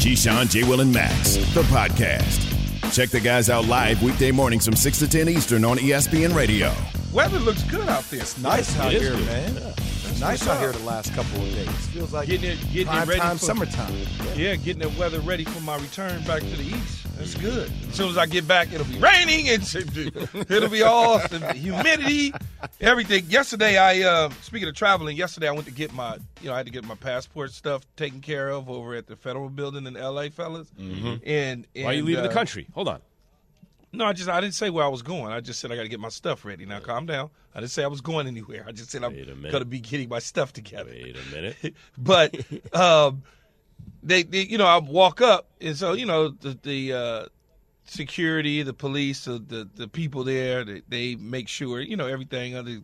Keyshawn, J. Will, and Max, the podcast. Check the guys out live weekday mornings from 6 to 10 Eastern on ESPN Radio. Weather looks good out there. It's nice out It is here, good. man. That's nice out up. here the last couple of days. Feels like Getting it, getting it ready time, for summertime. Yeah, getting the weather ready for my return back to the east. That's good. As soon as I get back, it'll be raining. It's, it'll be all the humidity, everything. Yesterday, I uh, speaking of traveling. Yesterday, I went to get my, you know, I had to get my passport stuff taken care of over at the federal building in L.A., fellas. And, and Why are you leaving uh, the country? Hold on. No, I just I didn't say where I was going. I just said I got to get my stuff ready. Now, calm down. I didn't say I was going anywhere. I just said I'm Wait going to be getting my stuff together. Wait a minute. but um, they, they, you know, I walk up, and so you know, the the uh, security, the police, the the, the people there, they, they make sure you know everything under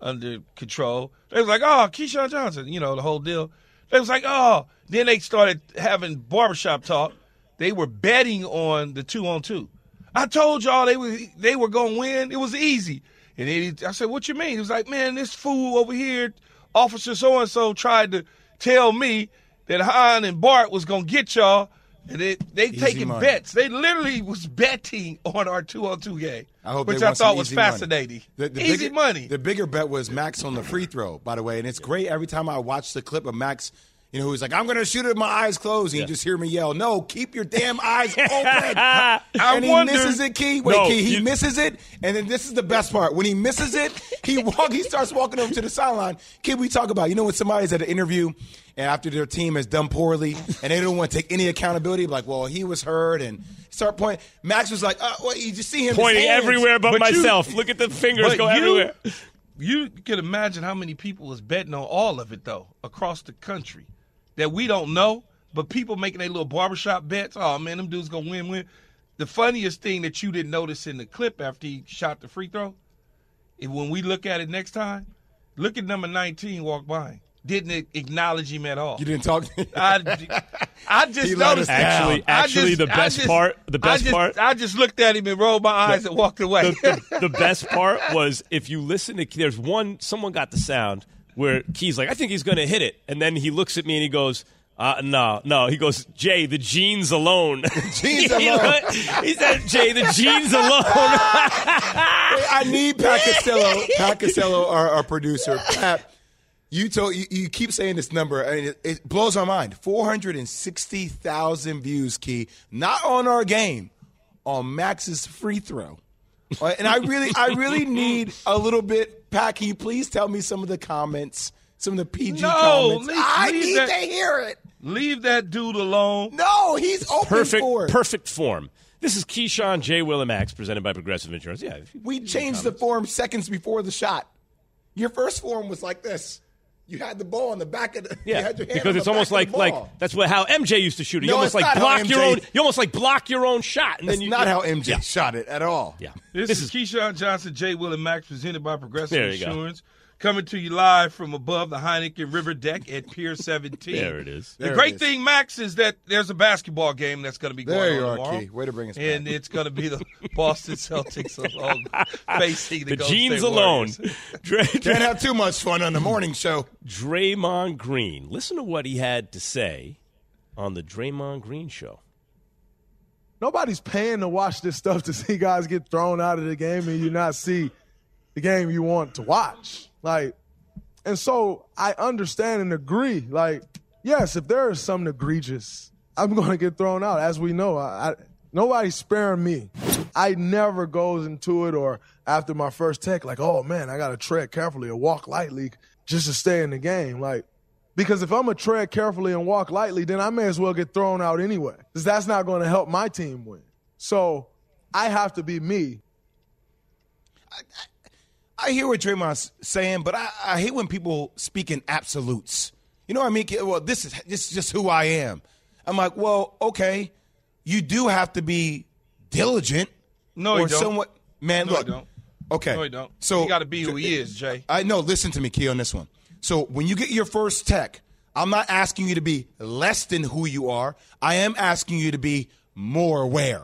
under control. They was like, "Oh, Keyshawn Johnson," you know, the whole deal. They was like, "Oh," then they started having barbershop talk. They were betting on the two on two. I told y'all they were they were gonna win. It was easy. And he, I said, "What you mean?" He was like, "Man, this fool over here, Officer so and so, tried to tell me that Han and Bart was gonna get y'all, and they they taking money. bets. They literally was betting on our two on two game, I hope which I thought was easy money. fascinating. The- the easy bigger- money. The bigger bet was Max on the free throw, by the way, and it's great every time I watch the clip of Max. You know, who's like, I'm going to shoot it with my eyes closed. And you just hear me yell, No, keep your damn eyes open. I and he wonder- misses it, Key. Wait, No, Key, he you- misses it. And then this is the best part. When he misses it, he walk, he starts walking over to the sideline. Kid, we talk about, you know, when somebody's at an interview and after their team has done poorly and they don't want to take any accountability, like, well, he was hurt and start pointing. Max was like, uh, well, you just see him Pointing everywhere but, But you- myself. Look at the fingers go you- everywhere. You can imagine how many people was betting on all of it though across the country that we don't know, but people making their little barbershop bets. Oh man, them dudes gonna win win. The funniest thing that you didn't notice in the clip after he shot the free throw, is when we look at it next time, look at number 19 walk by. Didn't acknowledge him at all. You didn't talk. I, I just He noticed us that. down. Actually- I actually, the I best part- the best I just, part- I just looked at him and rolled my eyes and walked away. the, the, the best part was if you listen to there's one someone got the sound where Key's like I think he's going to hit it and then he looks at me and he goes uh, no no he goes Jay the jeans alone Jeans He alone. he said Jay the jeans alone I need Pat Costello, our, our producer. Pat, you told you, you keep saying this number, and it, it blows my mind. Four hundred and sixty thousand views, Key, not on our game, on Max's free throw. And I really, I really need a little bit. Pat, can you please tell me some of the comments, some of the PG No, comments? leave- I leave need that- to hear it. Leave that dude alone. No, he's open perfect for it. perfect form this is Keyshawn J Will and Max presented by Progressive Insurance yeah We changed the form seconds before the shot. Your first form was like this. You had the ball on the back of the. you Yeah, had your hand because it's almost like like that's what how MJ used to shoot it. You No, almost like not how block your own. You almost like block your own shot, and That's then you, not you- how MJ Yeah. shot it at all. Yeah, This, this is, is Keyshawn Johnson, Jay Will and Max, presented by Progressive There you go. Insurance. Coming to you live from above the Heineken River deck at Pier 17. there it is. The There great it is. thing, Max, is that there's a basketball game that's going to be going on. There you on are, tomorrow. Key. Way to bring us And back. it's going to be the Boston Celtics along facing the, The Golden jeans State alone. Warriors. Dre, Can't have too much fun on the morning show. Draymond Green. Listen to what he had to say on the Draymond Green show. nobody's paying to watch this stuff to see guys get thrown out of the game and you not see the game you want to watch. Like, and so I understand and agree. Like, yes, if there is something egregious, I'm going to get thrown out. As we know, I, I, nobody's sparing me. I never goes into it or after my first tech like, oh man, I got to tread carefully or walk lightly just to stay in the game. Like, because if I'm gonna tread carefully and walk lightly, then I may as well get thrown out anyway. Because that's not gonna help my team win. So I have to be me. I hear what Draymond's saying, but I, I hate when people speak in absolutes. You know what I mean? Well, this is this is just who I am. I'm like, well, okay, you do have to be diligent. No, or he don't. somewhat. Man, No, look. don't. Okay. No, he don't. So you got to be who he is, Jay. I know. Listen to me, Key, on this one. So when you get your first tech, I'm not asking you to be less than who you are. I am asking you to be more aware.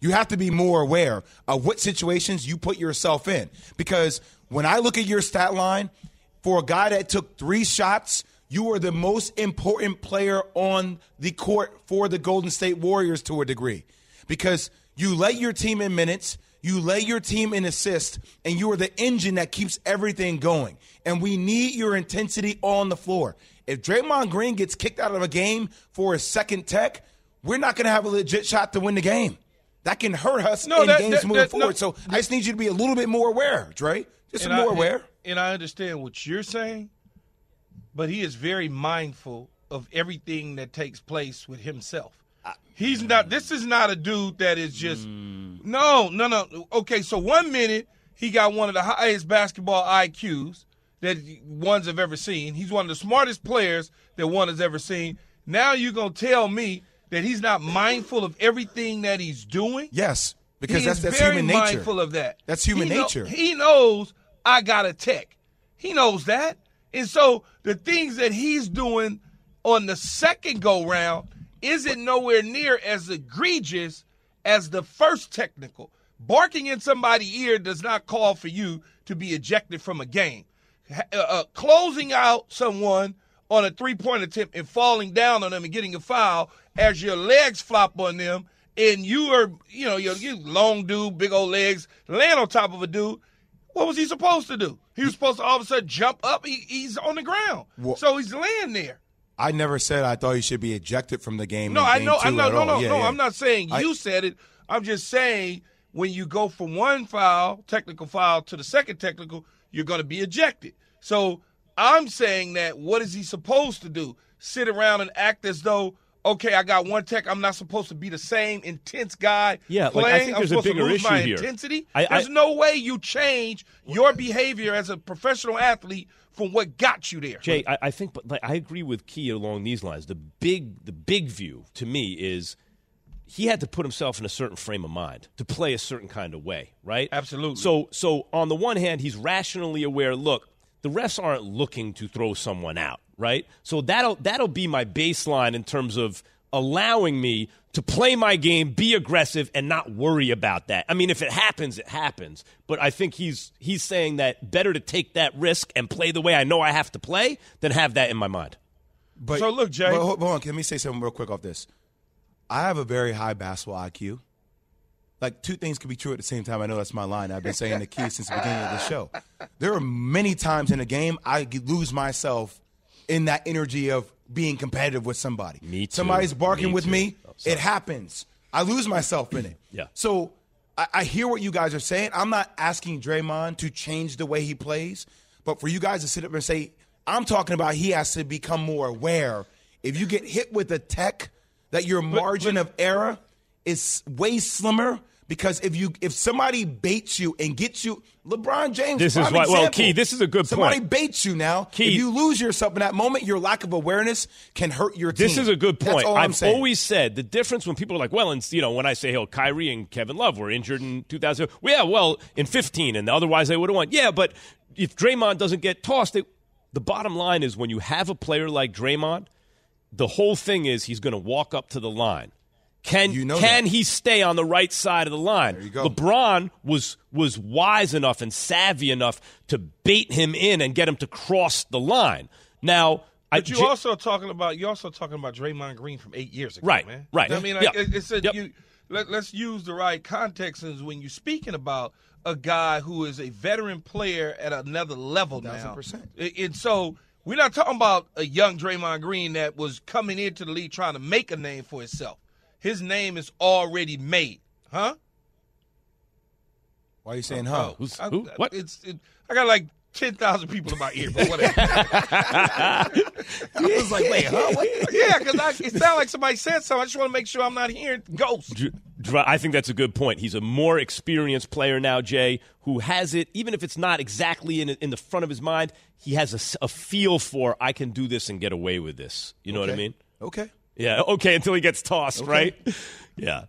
You have to be more aware of what situations you put yourself in. Because when I look at your stat line, for a guy that took three shots, you are the most important player on the court for the Golden State Warriors to a degree. Because you led your team in minutes, you lay your team in assists, and you are the engine that keeps everything going. And we need your intensity on the floor. If Draymond Green gets kicked out of a game for a second tech, we're not going to have a legit shot to win the game. That can hurt us No, in that- games that- moving that- no. forward. so I just need you to be a little bit more aware, Dre. Just And more I, aware. And I understand what you're saying, but he is very mindful of everything that takes place with himself. He's not. This is not a dude that is just. Mm. No, no, no. Okay, so one minute he got one of the highest basketball IQs that ones have ever seen. He's one of the smartest players that one has ever seen. Now you're gonna tell me that he's not mindful of everything that he's doing? Yes, because he that's that's very human nature. mindful of that. That's human He know- nature. he knows I got a tech. He knows that, and so the things that he's doing on the second go round isn't nowhere near as egregious as the first technical. Barking in somebody's ear does not call for you to be ejected from a game. Uh, uh, closing out someone on a three-point attempt and falling down on them and getting a foul as your legs flop on them and you are, you know, you you long dude, big old legs, land on top of a dude. What was he supposed to do? He was supposed to all of a sudden jump up. He, he's on the ground, Well- so he's laying there. I never said I thought he should be ejected from the game. No, I game know, I know, no, all. no, Yeah, no. yeah. I'm not saying I- you said it. I'm just saying when you go from one foul, technical foul, to the second technical, you're going to be ejected. So I'm saying that what is he supposed to do? Sit around and act as though, okay, I got one tech. I'm not supposed to be the same intense guy. Yeah, like, I playing. think I'm there's a supposed to bigger lose my issue here. intensity. I- I- There's no way you change your behavior as a professional athlete from what got you there. Jay, I, I think, but like, I agree with Key along these lines. The big, the big view to me is he had to put himself in a certain frame of mind to play a certain kind of way, right? Absolutely. So, so on the one hand, he's rationally aware. Look, the refs aren't looking to throw someone out, right? So that'll that'll be my baseline in terms of allowing me to play my game, be aggressive, and not worry about that. I mean, if it happens, it happens. But I think he's he's saying that better to take that risk and play the way I know I have to play than have that in my mind. But, So look, Jay- But hold, hold on. Let me say something real quick off this. I have a very high basketball IQ. Like two things could be true at the same time. I know that's my line. I've been saying the key since the beginning of the show. There are many times in a game I lose myself in that energy of being competitive with somebody. Me too. Somebody's barking Me with too. me. Oh, it happens. I lose myself in it. Yeah. So I, I hear what you guys are saying. I'm not asking Draymond to change the way he plays, but for you guys to sit up and say, I'm talking about he has to become more aware. If you get hit with a tech, that your margin of error is way slimmer. Because if you if somebody baits you and gets you, LeBron James. This is why- well. Key, this is a good somebody point. baits you now. Key- if you lose yourself in that moment, your lack of awareness can hurt your team. This is a good point. That's all I'm I've always said the difference when people are like, well, and you know, when I say, "Hell, Kyrie and Kevin Love were injured in 2000," well, yeah, well, in 15, and otherwise they would have won. Yeah, but if Draymond doesn't get tossed, it, the bottom line is when you have a player like Draymond, the whole thing is he's going to walk up to the line. Can You know can that. he stay on the right side of the line? There you go. LeBron was was wise enough and savvy enough to bait him in and get him to cross the line. Now, I, But you J- also talking about you also talking about Draymond Green from eight years ago, Right, man. right. I mean, like, Yeah. it, it's a, Yep. you. Let, let's use the right context is when you're speaking about a guy who is a veteran player at another level now. 1000%. And- And so we're not talking about a young Draymond Green that was coming into the league trying to make a name for himself. His name is already made, huh? Why are you saying, oh, huh? Oh, who's- I, who? What? It's it, I got like ten thousand people in my ear, but whatever. I was like, wait, huh? What? yeah, because it sounded like somebody said something. I just want to make sure I'm not hearing ghosts. Dr- Dr- I think that's a good point. He's a more experienced player now, Jay, who has it, even if it's not exactly in, in the front of his mind, he has a feel for, I can do this and get away with this. You know what I mean? Okay. Yeah, okay, until he gets tossed, right? Yeah.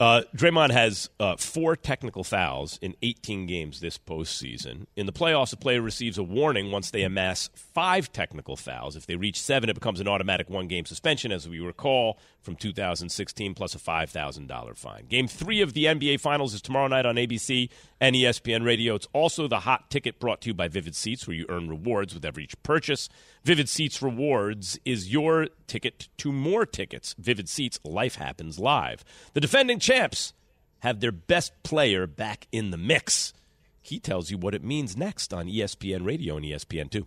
Uh, Draymond has uh, four technical fouls in 18 games this postseason. In the playoffs, a player receives a warning once they amass five technical fouls. If they reach seven, it becomes an automatic one game suspension, as we recall from 2016, plus a $5,000 fine. Game three of the NBA Finals is tomorrow night on ABC and ESPN Radio. It's also the hot ticket brought to you by Vivid Seats, where you earn rewards with every purchase. Vivid Seats Rewards is your ticket to more tickets. Vivid Seats, life happens live. The defending champs have their best player back in the mix. He tells you what it means next on ESPN Radio and ESPN2.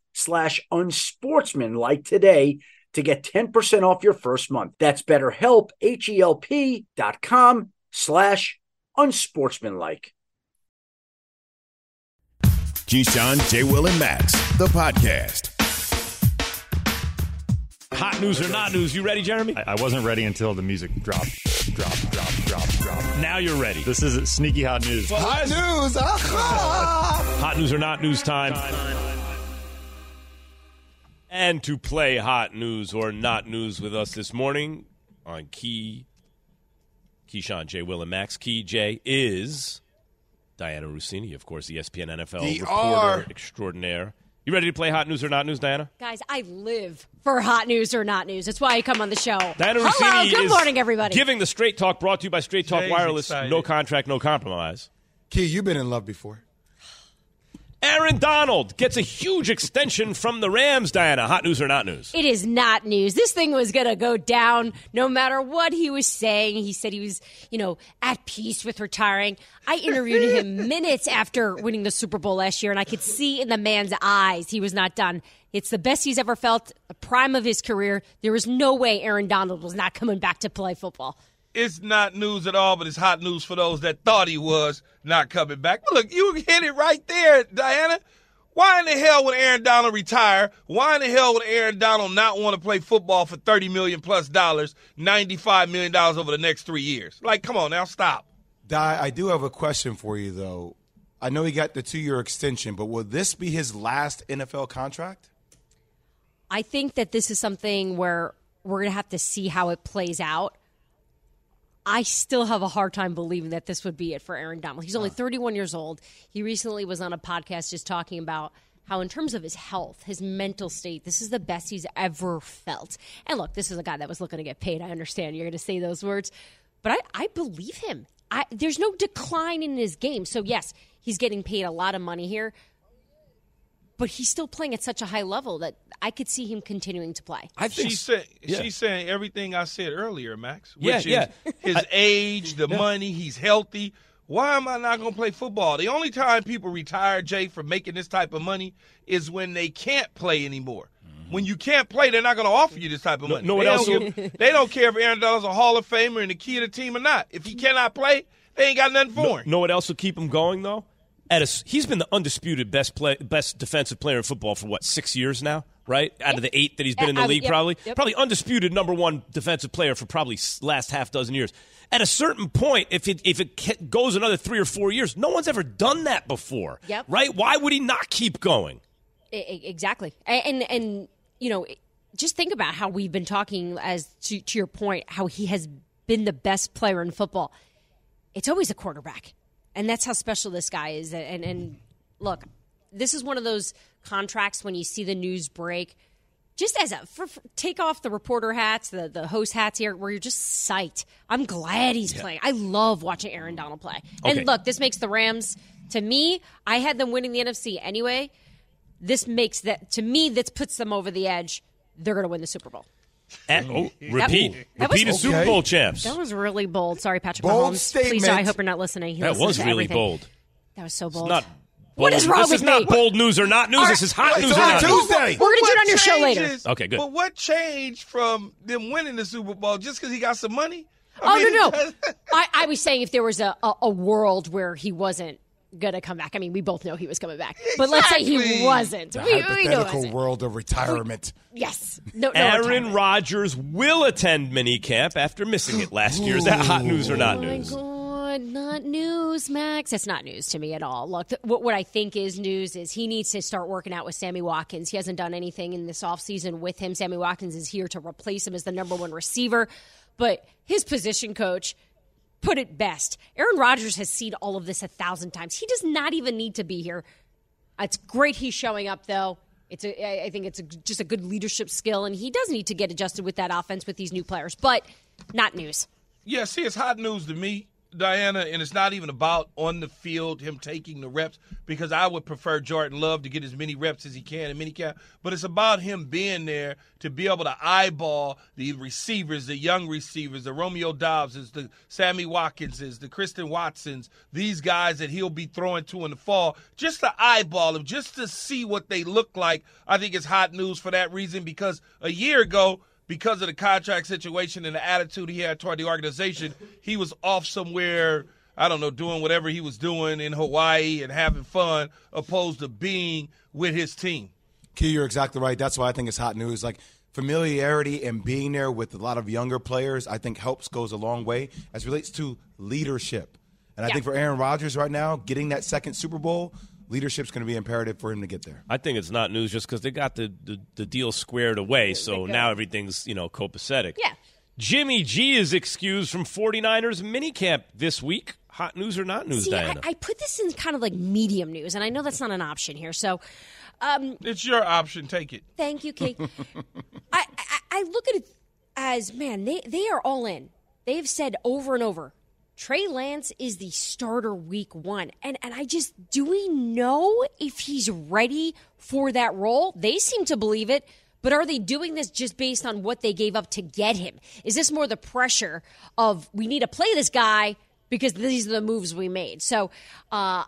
slash unsportsmanlike today to get 10% off your first month. That's betterhelp, H-E-L-P dot com slash unsportsmanlike. Keyshawn, J. Will, and Max, the podcast. Hot news or not news? You ready, Jeremy? I wasn't ready until the music dropped, dropped, dropped, dropped, dropped. Now you're ready. This is sneaky hot news. Hot news. Aha! Hot news or not news time. And to play hot news or not news with us this morning on Key, Keyshawn, J. Will, and Max. Key J is Dianna Russini, of course, ESPN NFL DR. reporter extraordinaire. You ready to play hot news or not news, Dianna? Guys, I live for hot news or not news. That's why I come on the show. Dianna Hello, Russini good is morning, everybody. Giving the straight talk brought to you by Straight Talk Jay's Wireless. excited. No contract, no compromise. Key, you've been in love before. Aaron Donald gets a huge extension from the Rams, Dianna. Hot news or not news? it is not news. This thing was going to go down no matter what he was saying. He said he was, you know, at peace with retiring. I interviewed him minutes after winning the Super Bowl last year, and I could see in the man's eyes he was not done. It's the best he's ever felt, the prime of his career. There was no way Aaron Donald was not coming back to play football. It's not news at all, but it's hot news for those that thought he was not coming back. But look, you hit it right there, Dianna. Why in the hell would Aaron Donald retire? Why in the hell would Aaron Donald not want to play football for thirty million plus dollars, ninety-five million dollars over the next three years? Like, come on now, stop. Di, I do have a question for you, though. I know he got the two year extension, but will this be his last NFL contract? I think that this is something where we're going to have to see how it plays out. I still have a hard time believing that this would be it for Aaron Donald. He's only 31 years old. He recently was on a podcast just talking about how, in terms of his health, his mental state, this is the best he's ever felt. And look, this is a guy that was looking to get paid. I understand you're going to say those words, but I, I believe him. I, there's no decline in his game. So, yes, he's getting paid a lot of money here, but he's still playing at such a high level that I could see him continuing to play. I think She's saying yeah. she's saying everything I said earlier, Max. Which Yeah, is yeah. his age, the money, he's healthy. Why am I not going to play football? The only time people retire, Jay, from making this type of money is when they can't play anymore. Mm-hmm. When you can't play, they're not going to offer you this type of No- money. no one they, else don't give- they don't care if Aaron Donald's a Hall of Famer and the key of the team or not. If he cannot play, they ain't got nothing for know, him. know what else will keep him going though? At a, he's been the undisputed best play, best defensive player in football for what six years now, right? Out of the eight that he's been in the league, yep, probably yep. probably undisputed number one defensive player for probably last half dozen years. At a certain point, if it if it goes another three or four years, no one's ever done that before, Yep. right? Why would he not keep going? Exactly. And, and you know, just think about how we've been talking as to, to your point, how he has been the best player in football. It's always a quarterback, and that's how special this guy is. And and look, this is one of those contracts when you see the news break. Just as a for, for- take off the reporter hats, the the host hats here, where you're just psyched. I'm glad he's playing. I love watching Aaron Donald play. Okay. And look, this makes the Rams. To me, I had them winning the NFC anyway this makes that to me This puts them over the edge. They're going to win the Super Bowl. Eh, At, oh, repeat, That was- repeat as Super Okay. Bowl champs. That was really bold. Sorry, Patrick Bold Mahomes. Please, statement. I hope you're not listening. He that listens was to really everything. bold. That was so It's bold. not. What bold- is wrong this with is not me? bold news or not news. This is hot news or on not news. Tuesday. We're gonna do it on your show later. changes- Okay, good. But what changed from them winning the Super Bowl just because he got some money? I Oh mean, no, no. I, I was saying if there was a, a, a world where he wasn't gonna come back. I mean, we both know he was coming back, but let's say he wasn't. The We, we know hypothetical wasn't. world of retirement. Yes. No. no Aaron retirement. Rodgers will attend minicamp after missing it last year. Is that hot news or not Oh my news? God, not news, Max. It's not news to me at all. Look, th- what, what I think is news is he needs to start working out with Sammy Watkins. He hasn't done anything in this offseason with him. Sammy Watkins is here to replace him as the number one receiver, but his position coach put it best. Aaron Rodgers has seen all of this a thousand times. He does not even need to be here. It's great he's showing up, though. It's a, I- think it's a, just a good leadership skill, and he does need to get adjusted with that offense with these new players, but not news. Yeah, see, it's hot news to me, Dianna, and it's not even about on the field him taking the reps because I would prefer Jordan Love to get as many reps as he can in minicamp. But it's about him being there to be able to eyeball the receivers, the young receivers, the Romeo Dobbses, the Sammy Watkinses, the Christian Watsons, these guys that he'll be throwing to in the fall, just to eyeball them, just to see what they look like. I think it's hot news for that reason because a year ago because of the contract situation and the attitude he had toward the organization, he was off somewhere, I don't know, doing whatever he was doing in Hawaii and having fun, opposed to being with his team. Key, you're exactly right. That's why I think it's hot news. Like familiarity and being there with a lot of younger players, I think helps goes a long way as relates to leadership. And I Yeah. think for Aaron Rodgers right now, getting that second Super Bowl, leadership's going to be imperative for him to get there. I think it's not news just because they got the, the, the deal squared away, so now everything's, you know, copacetic. Yeah. Jimmy G is excused from 49ers minicamp this week. Hot news or not news, See, I, I put this in kind of like medium news, and I know that's not an option here. So, um, It's your option. Take it. thank you, Kate. I, I, I look at it as man, they they are all in. They've said over and over, Trey Lance is the starter week one, and and I just do we know if he's ready for that role? They seem to believe it. But are they doing this just based on what they gave up to get him? Is this more the pressure of we need to play this guy because these are the moves we made? So, uh,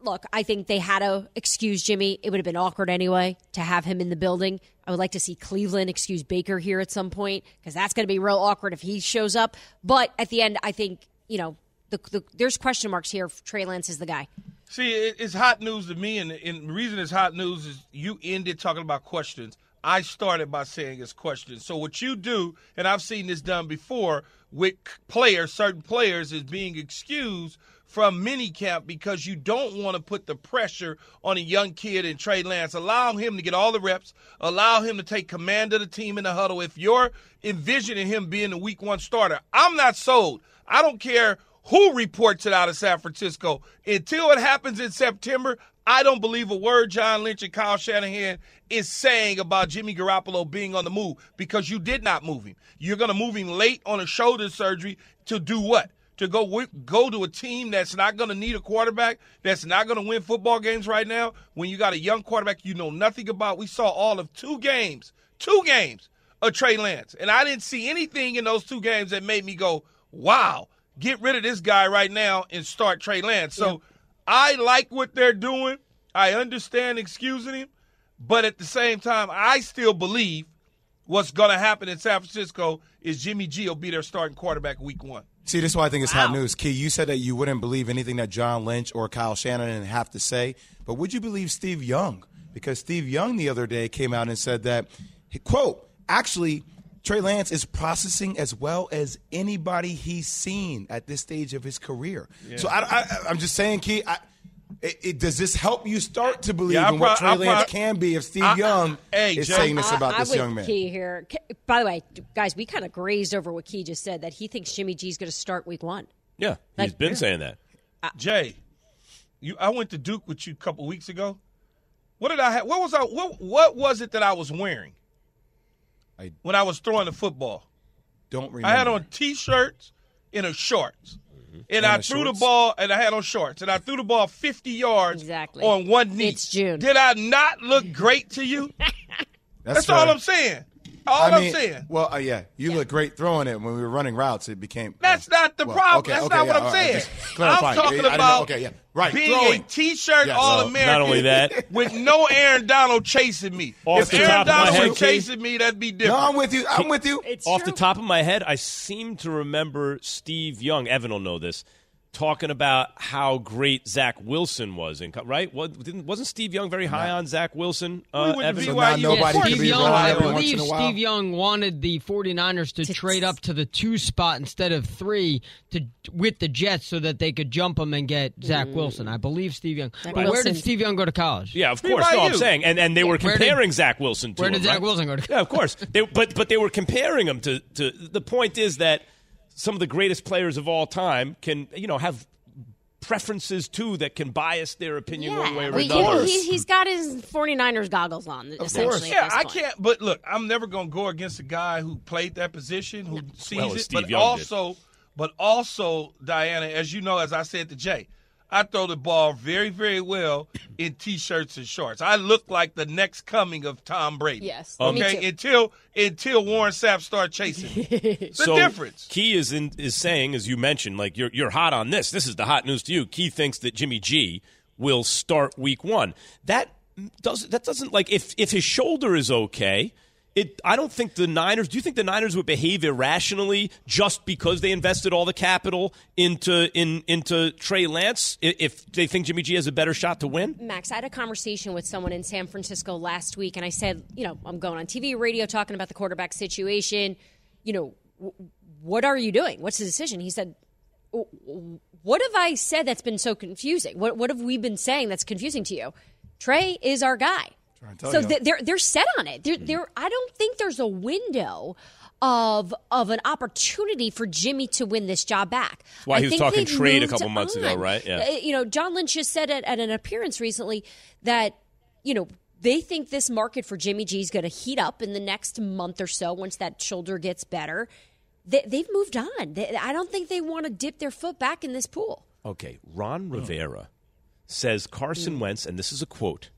look, I think they had to excuse Jimmy. It would have been awkward anyway to have him in the building. I would like to see Cleveland excuse Baker here at some point because that's going to be real awkward if he shows up. But at the end, I think, you know, the, the, there's question marks here Trey Lance is the guy. See, it, it's hot news to me, and, and the reason it's hot news is you ended talking about questions. I started by saying it's questions. So what you do, and I've seen this done before with players, certain players, is being excused from minicamp because you don't want to put the pressure on a young kid in Trey Lance. Allow him to get all the reps. Allow him to take command of the team in the huddle. If you're envisioning him being the week one starter, I'm not sold. I don't care who reports it out of San Francisco. Until it happens in September, I don't believe a word John Lynch and Kyle Shanahan is saying about Jimmy Garoppolo being on the move because you did not move him. You're going to move him late on a shoulder surgery to do what? To go go to a team that's not going to need a quarterback, that's not going to win football games right now. When you got a young quarterback you know nothing about, we saw all of two games, two games of Trey Lance, and I didn't see anything in those two games that made me go, "Wow, get rid of this guy right now and start Trey Lance." So I like what they're doing. I understand excusing him, but at the same time, I still believe what's going to happen in San Francisco is Jimmy G will be their starting quarterback week one. See, this is why I think it's hot news. Key, you said that you wouldn't believe anything that John Lynch or Kyle Shanahan have to say, but would you believe Steve Young? because Steve Young the other day came out and said that, quote, actually, Trey Lance is processing as well as anybody he's seen at this stage of his career. So I, I, I'm just saying, Key, I, it, it, does this help you start to believe Yeah, I in what pro- Trey I Lance pro- can be if Steve I- I- Young hey, is Jay, saying this about I, this I would young man? Key here. By the way, guys, we kind of grazed over what Key just said that he thinks Jimmy G's going to start week one. Yeah, he's Like- been saying that. Jay, you I went to Duke with you a couple weeks ago. What did I have? What was I? What What was it that I was wearing? I- when I was throwing the football, Don't remember. I had on t-shirts and a shorts. And, And I threw shorts? the ball, and I had on shorts, and I threw the ball 50 yards Exactly. on one knee. It's June. Did I not look great to you? That's, all. I'm saying. All I am mean, saying. Well, uh, yeah, you look great throwing it when we were running routes. It became. That's uh, not the well, problem. okay, That's okay, not yeah, what I'm all right, saying. just clarifying. I'm talking I didn't know- about okay, yeah, right. being throwing. a T-shirt Yes. All Well, American. not only that- with no Aaron Donald chasing me. Off if the Aaron top of my Donald head, was chasing me, that'd be No, different. I'm with you. I'm with you. It's Off true. the top of my head, I seem to remember Steve Young. Evan will know this. Talking about how great Zach Wilson was, in right? What, didn't, wasn't Steve Young very high on Zach Wilson? Uh, went to Evan? So BYU. now nobody course. Steve Young, I believe in a while. Steve Young wanted the 49ers to, To- trade up to the two spot instead of three to with the Jets so that they could jump him and get Zach Wilson. I believe Steve Young. Zach but where did Steve Young go to college? Yeah, of course. No, I'm saying, and and they were Where did- comparing Zach Wilson to where him, did Zach right? Wilson go to Yeah, of course. They, but but they were comparing him to to. The point is that some of the greatest players of all time can you know have preferences too that can bias their opinion one way or Well, another. he, he, he's got his 49ers goggles on, Of essentially. Yeah, at this I can't. But look, I'm never going to go against a guy who played that position, who sees Well, it. Steve but Young did. also, but also, Dianna, as you know, as I said to Jay, I throw the ball very, very well in t-shirts and shorts. I look like the next coming of Tom Brady. Yes, me Okay. too. Until until Warren Sapp starts chasing. me. the so difference. Key is in, is saying, as you mentioned, like you're you're hot on this. This is the hot news to you. Key thinks that Jimmy G will start Week One. That does that doesn't like if if his shoulder is okay. It, I don't think the Niners. Do you think the Niners would behave irrationally just because they invested all the capital into in into Trey Lance if they think Jimmy G has a better shot to win? Max, I had a conversation with someone in San Francisco last week, and I said, you know, I'm going on TV, radio, talking about the quarterback situation. You know, w- what are you doing? What's the decision? He said, "W- w- what have I said that's been so confusing? What, what have we been saying that's confusing to you? Trey is our guy. Tell So you. th- they're they're set on it. They're, mm-hmm. they're, I don't think there's a window of of an opportunity for Jimmy to win this job back. why I he was think talking trade a couple months ago, right? Yeah. Uh, You know, John Lynch just said at, at an appearance recently that you know they think this market for Jimmy G is going to heat up in the next month or so once that shoulder gets better. They, they've moved on. They, I don't think they want to dip their foot back in this pool. Okay, Ron hmm. Rivera says Carson hmm. Wentz, and this is a quote,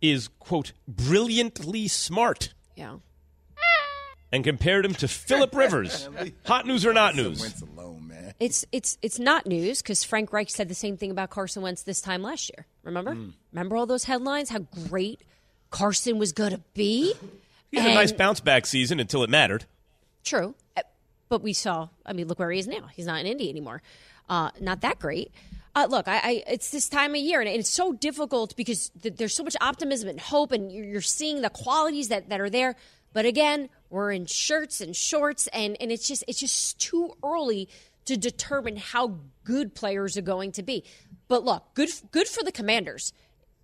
is quote brilliantly smart, Yeah. and compared him to Philip Rivers. Hot news or not news? Wentz alone, man. It's it's it's not news because Frank Reich said the same thing about Carson Wentz this time last year. Remember? Mm. Remember all those headlines? How great Carson was going to be. He had a nice bounce back season until it mattered. True, Uh, but we saw. I mean, look where he is now. He's not in Indy anymore. Uh, not that great. Uh, look, I, I, it's this time of year, and it's so difficult because th- there's so much optimism and hope, and you're, seeing the qualities that, that are there. But again, we're in shirts and shorts, and, and it's just it's just too early to determine how good players are going to be. But look, good good for the Commanders.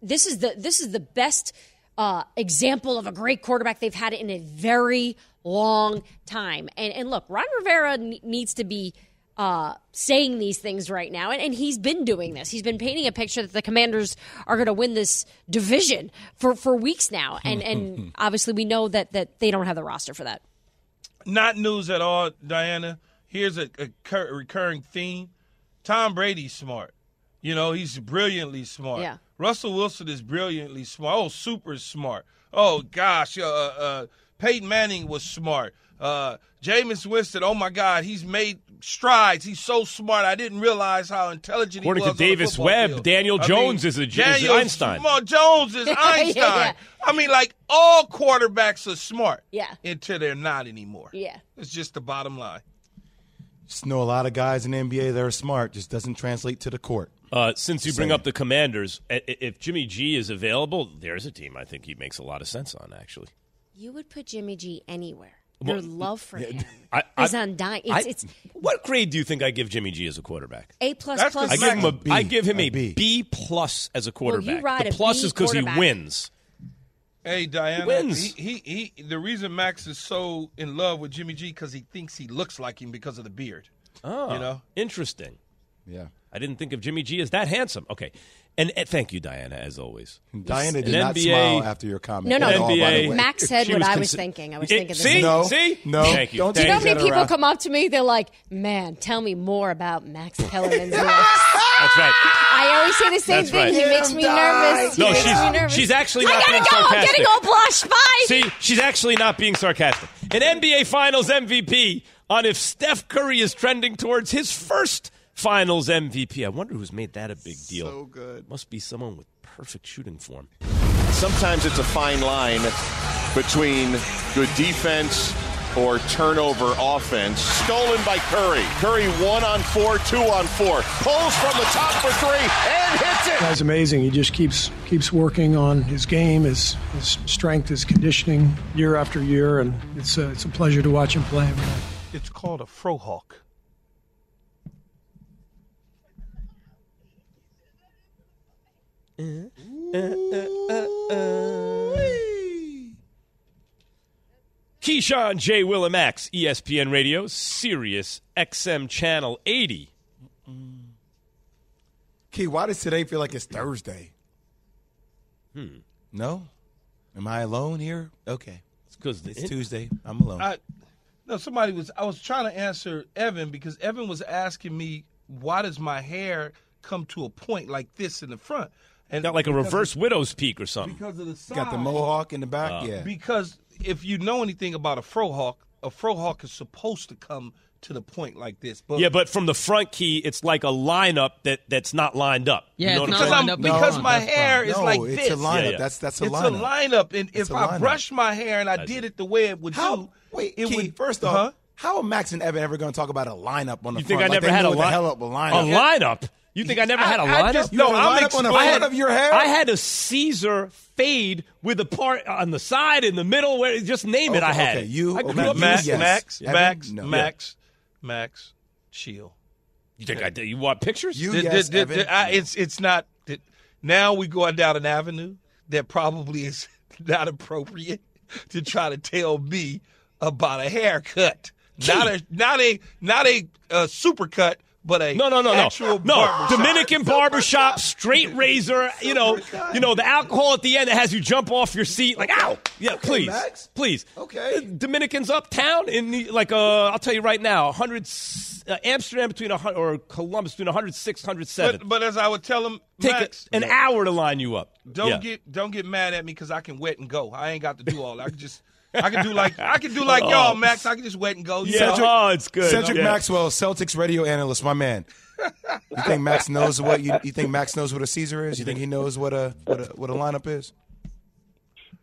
This is the this is the best uh, example of a great quarterback they've had in a very long time. And and look, Ron Rivera ne- needs to be uh, saying these things right now, and, and he's been doing this. He's been painting a picture that the Commanders are going to win this division for for weeks now, and and obviously we know that that they don't have the roster for that. Not news at all, Diana. Here's a, a cur- recurring theme. Tom Brady's smart. You know, he's brilliantly smart. Yeah. Russell Wilson is brilliantly smart. Oh, super smart. Oh gosh, uh, uh, Peyton Manning was smart. Uh, Jameis Winston, oh my God, he's made strides. He's so smart. I didn't realize how intelligent According he to was. on the Davis Webb, field. Daniel I Jones mean, is a- is Daniel Einstein. Smart- Jones is Einstein. yeah. I mean, like all quarterbacks are smart. Yeah. Until they're not anymore. Yeah. It's just the bottom line. Just know a lot of guys in the NBA that are smart. Just doesn't translate to the court. Uh, since you bring Saying. up the Commanders, i- i- if Jimmy G is available, there's a team I think he makes a lot of sense on. Actually, You would put Jimmy G anywhere. Your Well, love for him I, is I- undying. I- It's, it's what grade do you think I give Jimmy G as a quarterback? A plus That's plus. I give him a B, I give him a a B. B plus as a quarterback. ride the plus B is because he wins. Hey Dianna, wins. He, he he. The reason Max is so in love with Jimmy G because he thinks he looks like him because of the beard. Oh, You know? interesting. Yeah. I didn't think of Jimmy G as that handsome. Okay, and, and thank you, Dianna, as always. Dianna An did not NBA smile after your comment. No, no. at all, by the way. Max said She what was I was consi- thinking. I was It- thinking. see? this. No, See? no. Thank you. Don't Do you know how many people around. come up to me? They're like, "Man, tell me more about Max Kellerman's looks." That's right. I always say the same That's thing. right. He makes me nervous. He No, makes me she's nervous. she's actually I not gotta being go. I'm sarcastic. getting all blushed. Bye. See, she's actually not being sarcastic. An NBA Finals MVP on if Steph Curry is trending towards his first Finals MVP. I wonder who's made that a big deal. So good. Must be someone with perfect shooting form. Sometimes it's a fine line between good defense or turnover offense. Stolen by Curry. Curry one on four, two on four. Pulls from the top for three and hits it. Guy's amazing. He just keeps keeps working on his game, his his strength, his conditioning year after year, and it's a, it's a pleasure to watch him play. It's called a frohawk. Keyshawn J. Willimax, ESPN Radio, Sirius XM Channel 80. Key, why does today feel like it's Thursday? Hmm. No? Am I alone here? Okay. It's because It's Tuesday. I'm alone. I no somebody was I was trying to answer Evan because Evan was asking me why does my hair come to a point like this in the front? And Got like a reverse of- widow's peak or something. because of the side. Got the mohawk in the Uh, back? yeah. Because if you know anything about a frohawk, a frohawk is supposed to come to the point like this. But Yeah, but from the front key, it's like a lineup that, that's not lined up. Yeah, you know it's what not I'm lined up because front. my hair fine. is no, like it's this. a lineup. Yeah, yeah. That's that's a it's lineup. a lineup, and It's if a I lineup. brushed my hair and I did it the way it would How? do, Wait, it Key, would first off, Huh? how are Max and Evan ever going to talk about a lineup on the You think? I Like never had a what the li- hell up a A lineup? Lineup? You think I never I- had a I lineup? just- You No, had a I'm lineup on the explaining- front of your hair? I had a Caesar fade with a part on the side, in the middle, where just name it. I had okay, it. you- I grew okay, up you, Max, yes. Max, Evan, Max, no. Max, Max, chill. You think I did? You want pictures? You, Th- yes, th- th- Evan. th- I- it's it's not. th- now we going down an avenue that probably is not appropriate to try to tell me about a haircut. Not a not a not a uh, super cut, but a No, no, no, no, no. barbershop. Dominican barbershop, straight razor. You know, you know the alcohol at the end that has you jump off your seat, like ow. Yeah, please, Max. please. Okay. Uh, Dominicans uptown in the, like uh, I'll tell you right now, hundred uh, Amsterdam between a hun- or Columbus between 106, 107. But, but as I would tell them, Take Max, a, an hour to line you up. don't Yeah. get don't get mad at me because I can wet and go. I ain't got to do all that. I can just I can do like I can do like oh. y'all, Max. I can just wet and go. Yeah, know? oh, it's good. Cedric Yeah. Maxwell, Celtics radio analyst, my man. You think Max knows what you, you think Max knows what a Caesar is? You think he knows what a what a what a lineup is?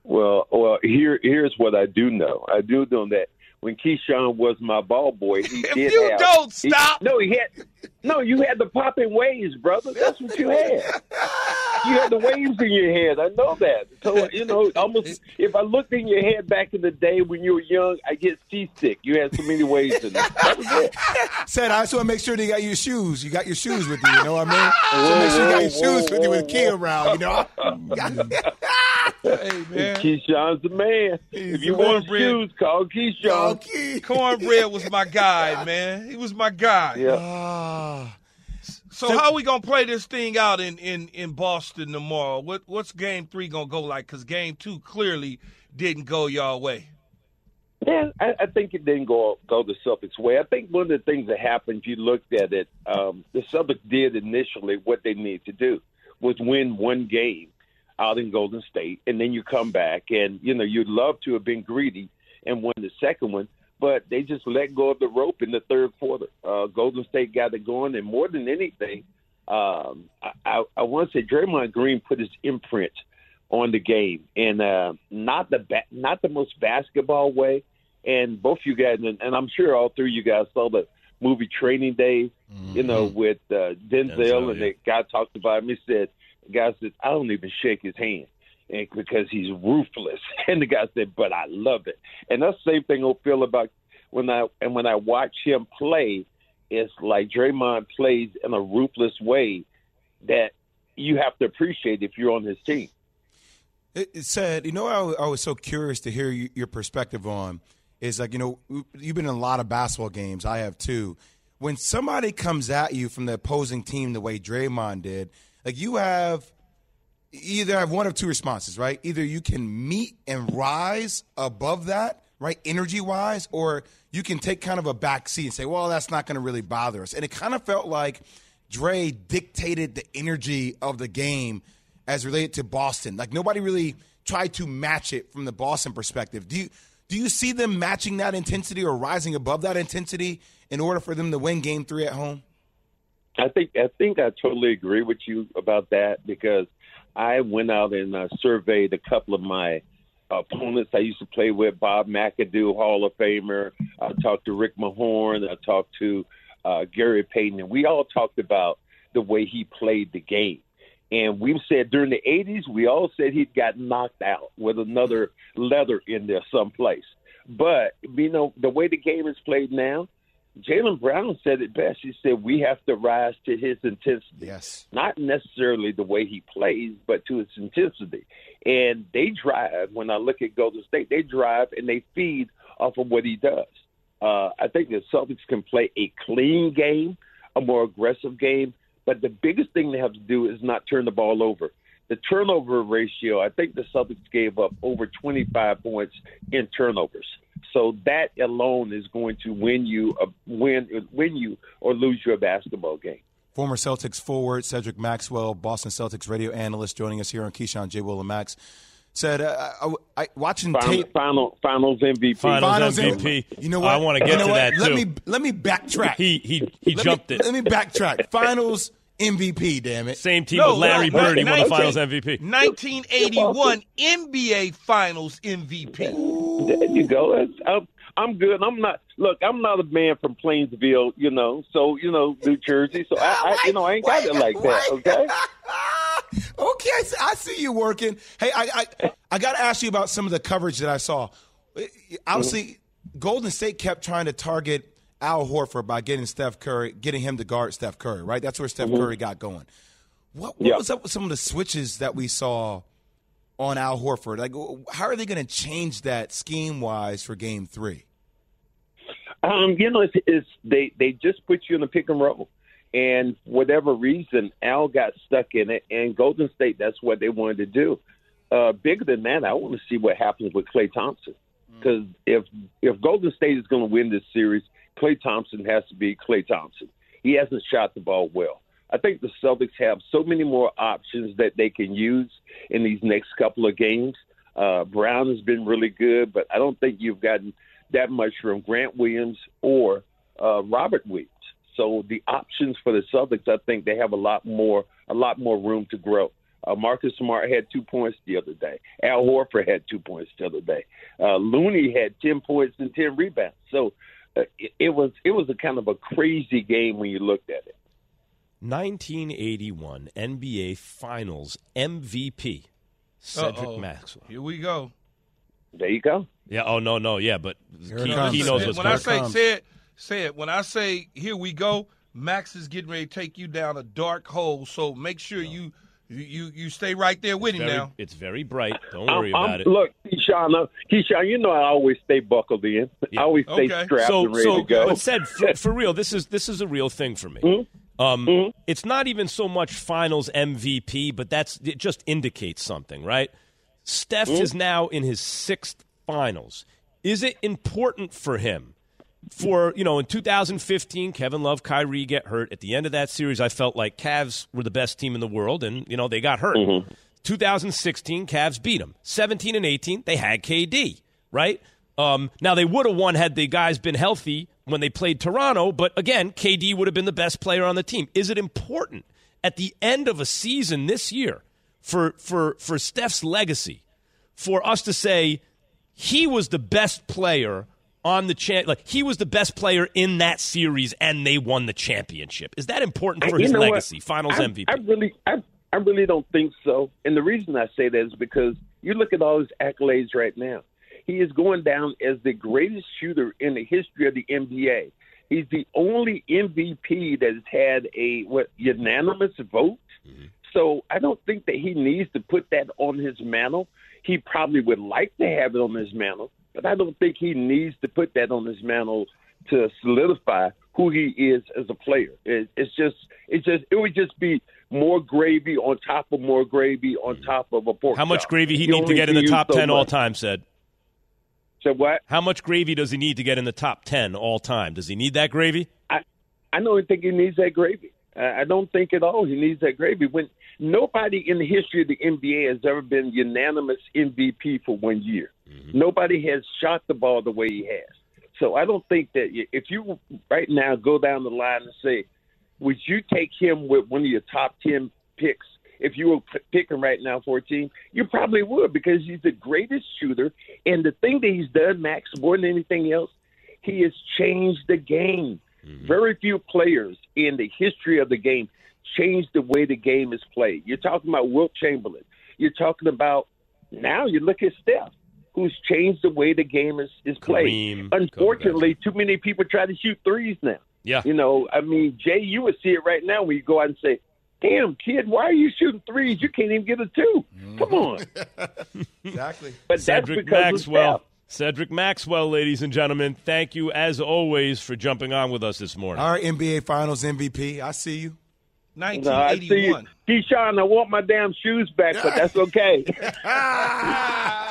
Well, well, here here's what I do know. I do know that when Keyshawn was my ball boy, he If did you have. don't he- stop. no, he had. No, you had the popping waves, brother. That's what you had. You had the waves in your head. I know that. So you know, almost if I looked in your head back in the day when you were young, I get seasick. You had so many waves in it. That was it. Said I just want to make sure that you got your shoes. You got your shoes with you. You know what I mean? So make sure you got your shoes with you with the key around. You know. Hey man, Keyshawn's the man. if you want cornbread. shoes, call Keyshawn. Key. Cornbread was my guy, man. He was my guy. Yeah. Ah. So, how are we gonna play this thing out in, in, in Boston tomorrow? What what's game three gonna go like? Because game two clearly didn't go y'all way. Yeah, I, I think it didn't go go the Celtics' way. I think one of the things that happened, if you looked at it, um, the Celtics did initially what they needed to do was win one game out in Golden State, and then you come back, and you know you'd love to have been greedy and won the second one, but they just let go of the rope in the third quarter. Uh, Golden State got it going, and more than anything, um, I, I, I want to say Draymond Green put his imprint on the game, and uh, not the ba- not the most basketball way. And both you guys, and, and I'm sure all three of you guys saw the movie Training Day, you know, with uh, Denzel, Denzel, and yeah. the guy talked about him. He said, the guy said, I don't even shake his hand. And because he's ruthless, and the guy said, "But I love it." And that's the same thing I feel about when I and when I watch him play. It's like Draymond plays in a ruthless way that you have to appreciate if you're on his team. It, it said, you know, I, I was so curious to hear you, your perspective on is like, you know, you've been in a lot of basketball games. I have too. When somebody comes at you from the opposing team the way Draymond did, like you have either have one of two responses, right? Either you can meet and rise above that, right, energy wise, or you can take kind of a back seat and say, well, that's not going to really bother us. And it kind of felt like Dre dictated the energy of the game as related to Boston. Like nobody really tried to match it from the Boston perspective. Do you do you see them matching that intensity or rising above that intensity in order for them to win game three at home? I think I think I totally agree with you about that because I went out and uh, surveyed a couple of my opponents I used to play with, Bob McAdoo, Hall of Famer. I talked to Rick Mahorn. I talked to uh, Gary Payton, and we all talked about the way he played the game. And we said during the 80s, we all said he'd got knocked out with another leather in there someplace. But, you know, the way the game is played now, Jaylen Brown said it best. He said, We have to rise to his intensity. Yes. Not necessarily the way he plays, but to his intensity. And they drive, when I look at Golden State, they drive and they feed off of what he does. Uh, I think the Celtics can play a clean game, a more aggressive game, but the biggest thing they have to do is not turn the ball over. The turnover ratio, I think the Celtics gave up over 25 points in turnovers. So that alone is going to win you a win win you or lose you a basketball game. Former Celtics forward Cedric Maxwell, Boston Celtics radio analyst, joining us here on Keyshawn J. Will and Max, said, uh, I, I, watching Final, tape. final finals MVP. Finals finals MVP. You know what? I want to get You know to what? that let too. Me, let me backtrack. He he he Let jumped me, it. Let me backtrack. Finals MVP, damn it. Same team No, with Larry no, Bird. He won the Finals MVP. 1981 NBA Finals MVP. There you go. I'm, I'm good. I'm not. Look, I'm not a man from Plainsville, you know. So you know, New Jersey. So I, I you know, I ain't got it like that. Okay. okay, I see, I see you working. Hey, I I, I got to ask you about some of the coverage that I saw. Obviously, mm-hmm. Golden State kept trying to target Al Horford by getting Steph Curry, getting him to guard Steph Curry. Right, that's where Steph Mhm. Curry got going. What, what Yeah. was up with some of the switches that we saw on Al Horford? Like, how are they going to change that scheme wise for Game Three? Um, you know, it's, it's they they just put you in the pick and roll, and whatever reason, Al got stuck in it, and Golden State that's what they wanted to do. Uh, bigger than that, I want to see what happens with Klay Thompson because if if Golden State is going to win this series, Klay Thompson has to be Klay Thompson. He hasn't shot the ball well. I think the Celtics have so many more options that they can use in these next couple of games. Uh, Brown has been really good, but I don't think you've gotten that much from Grant Williams or uh, Robert Williams. So the options for the Celtics, I think they have a lot more, a lot more room to grow. Uh, Marcus Smart had two points the other day. Al Horford had two points the other day. Uh, Looney had ten points and ten rebounds. So Uh, it, it was it was a kind of a crazy game when you looked at it. 1981 NBA Finals MVP Cedric Uh-oh. Maxwell. Here we go. There you go. Yeah. Oh no, no. Yeah, but he, he knows what's when I coming. say say it, say it. When I say here we go, Max is getting ready to take you down a dark hole. So make sure you you you stay right there with him Very- now. It's very bright. Don't I'm- worry I'm- about it. Look, Keyshawn, uh, Keyshawn, you know I always stay buckled in. I always stay Okay. strapped so, and ready so, to go. but said for, for real, this is this is a real thing for me. Mm-hmm. Um, It's not even so much Finals MVP, but that's it. Just indicates something, right? Steph Mm-hmm. is now in his sixth Finals. Is it important for him? For you know, in 2015, Kevin Love, Kyrie get hurt. At the end of that series, I felt like Cavs were the best team in the world, and you know they got hurt. 2016, Cavs beat them. 17 and 18, they had KD, right? Um, now they would have won had the guys been healthy when they played Toronto, but again, KD would have been the best player on the team. Is it important at the end of a season this year for for for Steph's legacy for us to say he was the best player on the champ. Like he was the best player in that series, and they won the championship. Is that important for You his know what? legacy? Finals I, MVP. I really, I, I really don't think so. And the reason I say that is because you look at all his accolades right now. He is going down as the greatest shooter in the history of the NBA. He's the only MVP that has had a what unanimous vote. Mm-hmm. So I don't think that he needs to put that on his mantle. He probably would like to have it on his mantle, but I don't think he needs to put that on his mantle to solidify who he is as a player. It, it's just, it's just, it would just be more gravy on top of more gravy on top of a pork. How much chop. gravy he You need to get in the top so ten all time? Said. So what? How much gravy does he need to get in the top ten all time? Does he need that gravy? I, I don't think he needs that gravy. I I don't think at all he needs that gravy. When nobody in the history of the NBA has ever been unanimous MVP for one year, Mm-hmm. nobody has shot the ball the way he has. So I don't think that if you right now go down the line and say, would you take him with one of your top ten picks? If you were p- picking right now for a team, you probably would because he's the greatest shooter. And the thing that he's done, Max, more than anything else, he has changed the game. Mm-hmm. Very few players in the history of the game changed the way the game is played. You're talking about Wilt Chamberlain. You're talking about now you look at Steph, who's changed the way the game is, is played. Kareem, Unfortunately, too many people try to shoot threes now. Yeah. You know, I mean, Jay, you would see it right now when you go out and say, Damn, kid, why are you shooting threes? You can't even get a 2 mm-hmm. Come on. exactly. But Cedric that's because Maxwell. of Steph. Cedric Maxwell, ladies and gentlemen, thank you as always for jumping on with us this morning. All right, NBA Finals MVP. I see you. No, I see you. 1981. Keyshawn, I want my damn shoes back, but that's okay.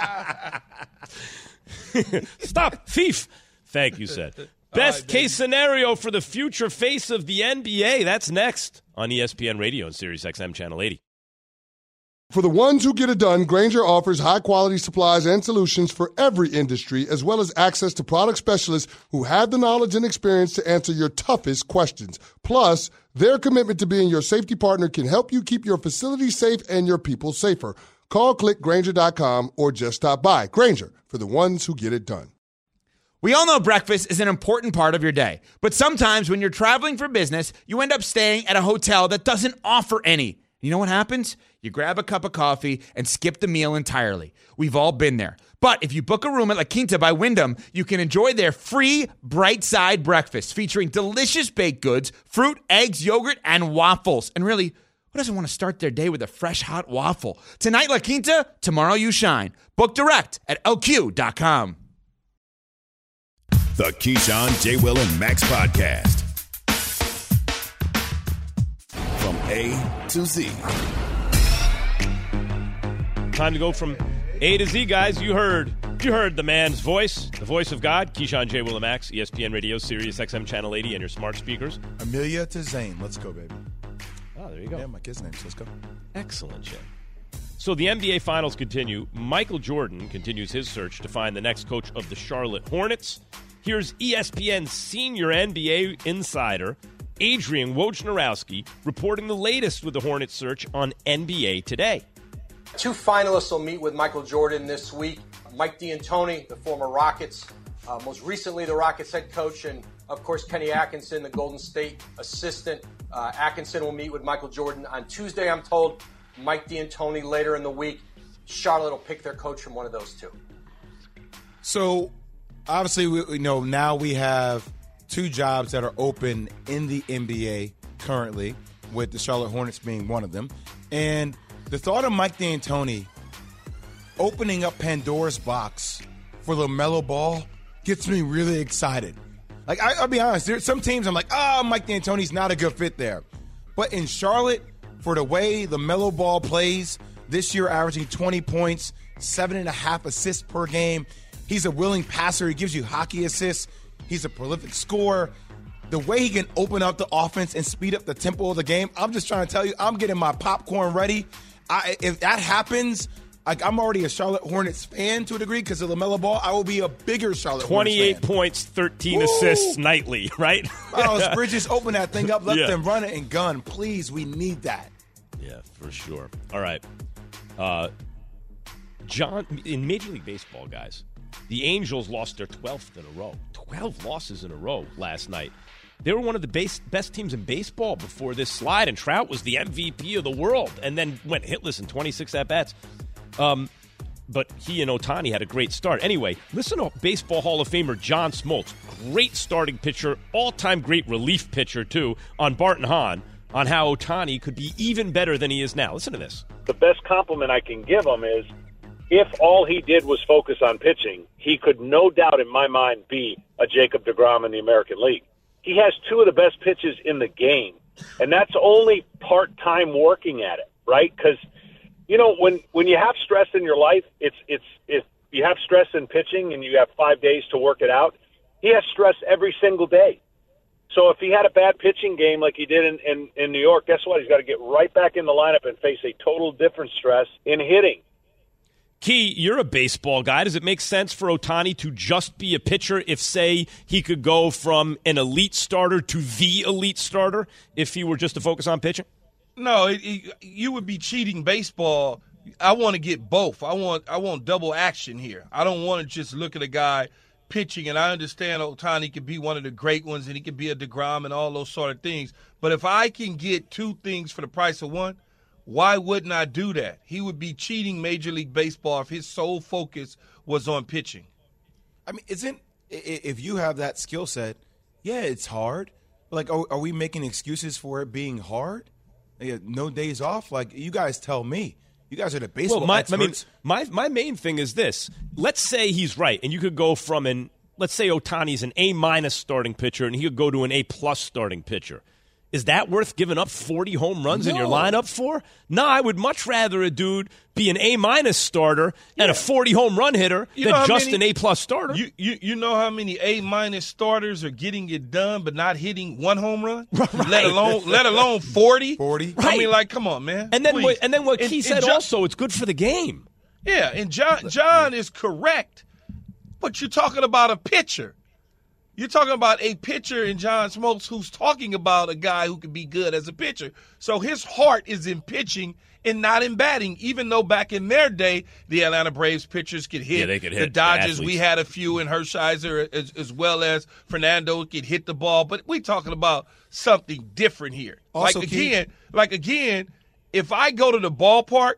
Stop, thief. Thank you, said. Best case scenario for the future face of the NBA. That's next on ESPN Radio and Sirius XM Channel 80. For the ones who get it done, Grainger offers high quality supplies and solutions for every industry, as well as access to product specialists who have the knowledge and experience to answer your toughest questions. Plus, their commitment to being your safety partner can help you keep your facility safe and your people safer. Call click grainger.com or just stop by. Grainger for the ones who get it done. We all know breakfast is an important part of your day, but sometimes when you're traveling for business, you end up staying at a hotel that doesn't offer any. You know what happens? You grab a cup of coffee and skip the meal entirely. We've all been there. But if you book a room at La Quinta by Wyndham, you can enjoy their free bright side breakfast featuring delicious baked goods, fruit, eggs, yogurt, and waffles. And really, who doesn't want to start their day with a fresh hot waffle? Tonight, La Quinta, tomorrow, you shine. Book direct at lq.com. The Keyshawn, J. Will, and Max podcast. From A to Z. Time to go from A to Z, guys. You heard, you heard the man's voice, the voice of God, Keyshawn J. Willimax, ESPN Radio, Sirius XM Channel 80, and your smart speakers. Amelia to Zane. Let's go, baby. Oh, there you go. Yeah, my kid's name. Let's go. Excellent, Jay. So the NBA Finals continue. Michael Jordan continues his search to find the next coach of the Charlotte Hornets. Here's ESPN senior NBA insider Adrian Wojnarowski reporting the latest with the Hornets search on NBA Today. Two finalists will meet with Michael Jordan this week. Mike D'Antoni, the former Rockets, uh, most recently the Rockets head coach, and of course Kenny Atkinson, the Golden State assistant. Uh, Atkinson will meet with Michael Jordan on Tuesday, I'm told. Mike D'Antoni later in the week. Charlotte will pick their coach from one of those two. So, obviously, we, we know now we have two jobs that are open in the NBA currently, with the Charlotte Hornets being one of them. And the thought of Mike D'Antoni opening up Pandora's box for LaMelo Ball gets me really excited. Like, I, I'll be honest, there's some teams I'm like, oh, Mike D'Antoni's not a good fit there. But in Charlotte, for the way LaMelo Ball plays, this year averaging 20 points, seven and a half assists per game. He's a willing passer. He gives you hockey assists. He's a prolific scorer. The way he can open up the offense and speed up the tempo of the game, I'm just trying to tell you, I'm getting my popcorn ready. I, if that happens, like I'm already a Charlotte Hornets fan to a degree because of the LaMelo Ball. I will be a bigger Charlotte Hornets 28 fan. points, 13 Woo! assists nightly, right? Miles Bridges, open that thing up. Let Yeah. them run it and gun. Please, we need that. Yeah, for sure. All right. Uh, John, in Major League Baseball, guys, The Angels lost their 12th in a row. 12 losses in a row last night. They were one of the base, best teams in baseball before this slide, and Trout was the MVP of the world and then went hitless in 26 at bats. Um, but he and Ohtani had a great start. Anyway, listen to Baseball Hall of Famer John Smoltz, great starting pitcher, all time great relief pitcher, too, on Barton Hahn on how Ohtani could be even better than he is now. Listen to this. The best compliment I can give him is if all he did was focus on pitching, he could no doubt, in my mind, be a Jacob deGrom in the American League. He has two of the best pitches in the game, and that's only part time working at it, right? Because you know when when you have stress in your life, it's it's if you have stress in pitching and you have five days to work it out. He has stress every single day. So if he had a bad pitching game like he did in, in, in New York, guess what? He's got to get right back in the lineup and face a total different stress in hitting. Key, you're a baseball guy. Does it make sense for Ohtani to just be a pitcher if, say, he could go from an elite starter to the elite starter if he were just to focus on pitching? No, it, it, you would be cheating baseball. I want to get both. I want I want double action here. I don't want to just look at a guy pitching, and I understand Ohtani could be one of the great ones, and he could be a deGrom and all those sort of things. But if I can get two things for the price of one, why wouldn't I do that? He would be cheating Major League Baseball if his sole focus was on pitching. I mean, isn't if you have that skill set, yeah, it's hard. Like, are, are, we making excuses for it being hard? No days off. Like, you guys tell me. You guys are the baseball well, my, experts. I mean, my my main thing is this. Let's say he's right, and you could go from an let's say Ohtani's an A minus starting pitcher, and he could go to an A plus starting pitcher. Is that worth giving up 40 home runs no. in your lineup for? No, I would much rather a dude be an A minus starter yeah. and a 40 home run hitter you than just many, an A plus starter. You, you you know how many A minus starters are getting it done but not hitting one home run? Right. Let alone let alone 40? 40. Right. I mean like come on, man. And then what, and then what he said John, also it's good for the game. Yeah, and John John is correct. But you're talking about a pitcher. You're talking about a pitcher in John Smoltz who's talking about a guy who could be good as a pitcher. So his heart is in pitching and not in batting, even though back in their day, the Atlanta Braves pitchers could hit. Yeah, they could hit. The Dodgers, we had a few, in Hershiser as, as, well as Fernando could hit the ball. But we're talking about something different here. Also, like again, Keith, like again, if I go to the ballpark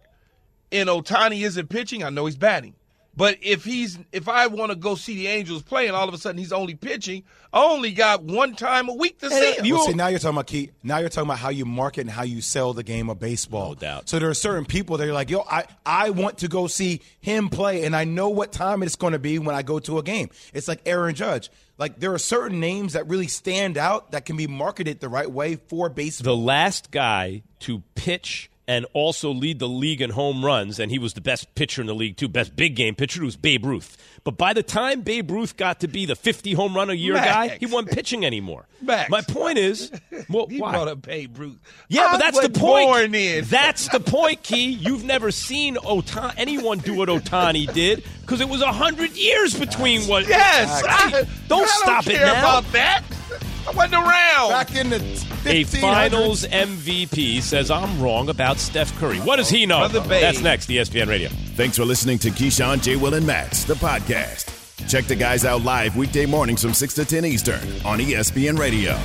and Ohtani isn't pitching, I know he's batting. But if he's if I want to go see the Angels play and all of a sudden he's only pitching, I only got one time a week to see him. Well, see, now you're talking about key. Now you're talking about how you market and how you sell the game of baseball. No doubt. So there are certain people that are like, yo, I I want to go see him play, and I know what time it's going to be when I go to a game. It's like Aaron Judge. Like there are certain names that really stand out that can be marketed the right way for baseball. The last guy to pitch and also lead the league in home runs. And he was the best pitcher in the league, too, best big game pitcher, was Babe Ruth. But by the time Babe Ruth got to be the 50 home run a year Max. guy, he wasn't pitching anymore. Max. My point is, well, he why? brought up Babe Ruth. Yeah, I but that's the point. In. That's the point, Key. You've never seen Ohtani, anyone do what Ohtani did because it was hundred years between what. Yes, I, don't I stop don't it care now. About that, I wasn't around back in the. A Finals MVP says I'm wrong about Steph Curry. What does he know? That's next. ESPN Radio. Thanks for listening to Keyshawn J. Will and Max, the podcast. Check the guys out live weekday mornings from 6 to 10 Eastern on ESPN Radio.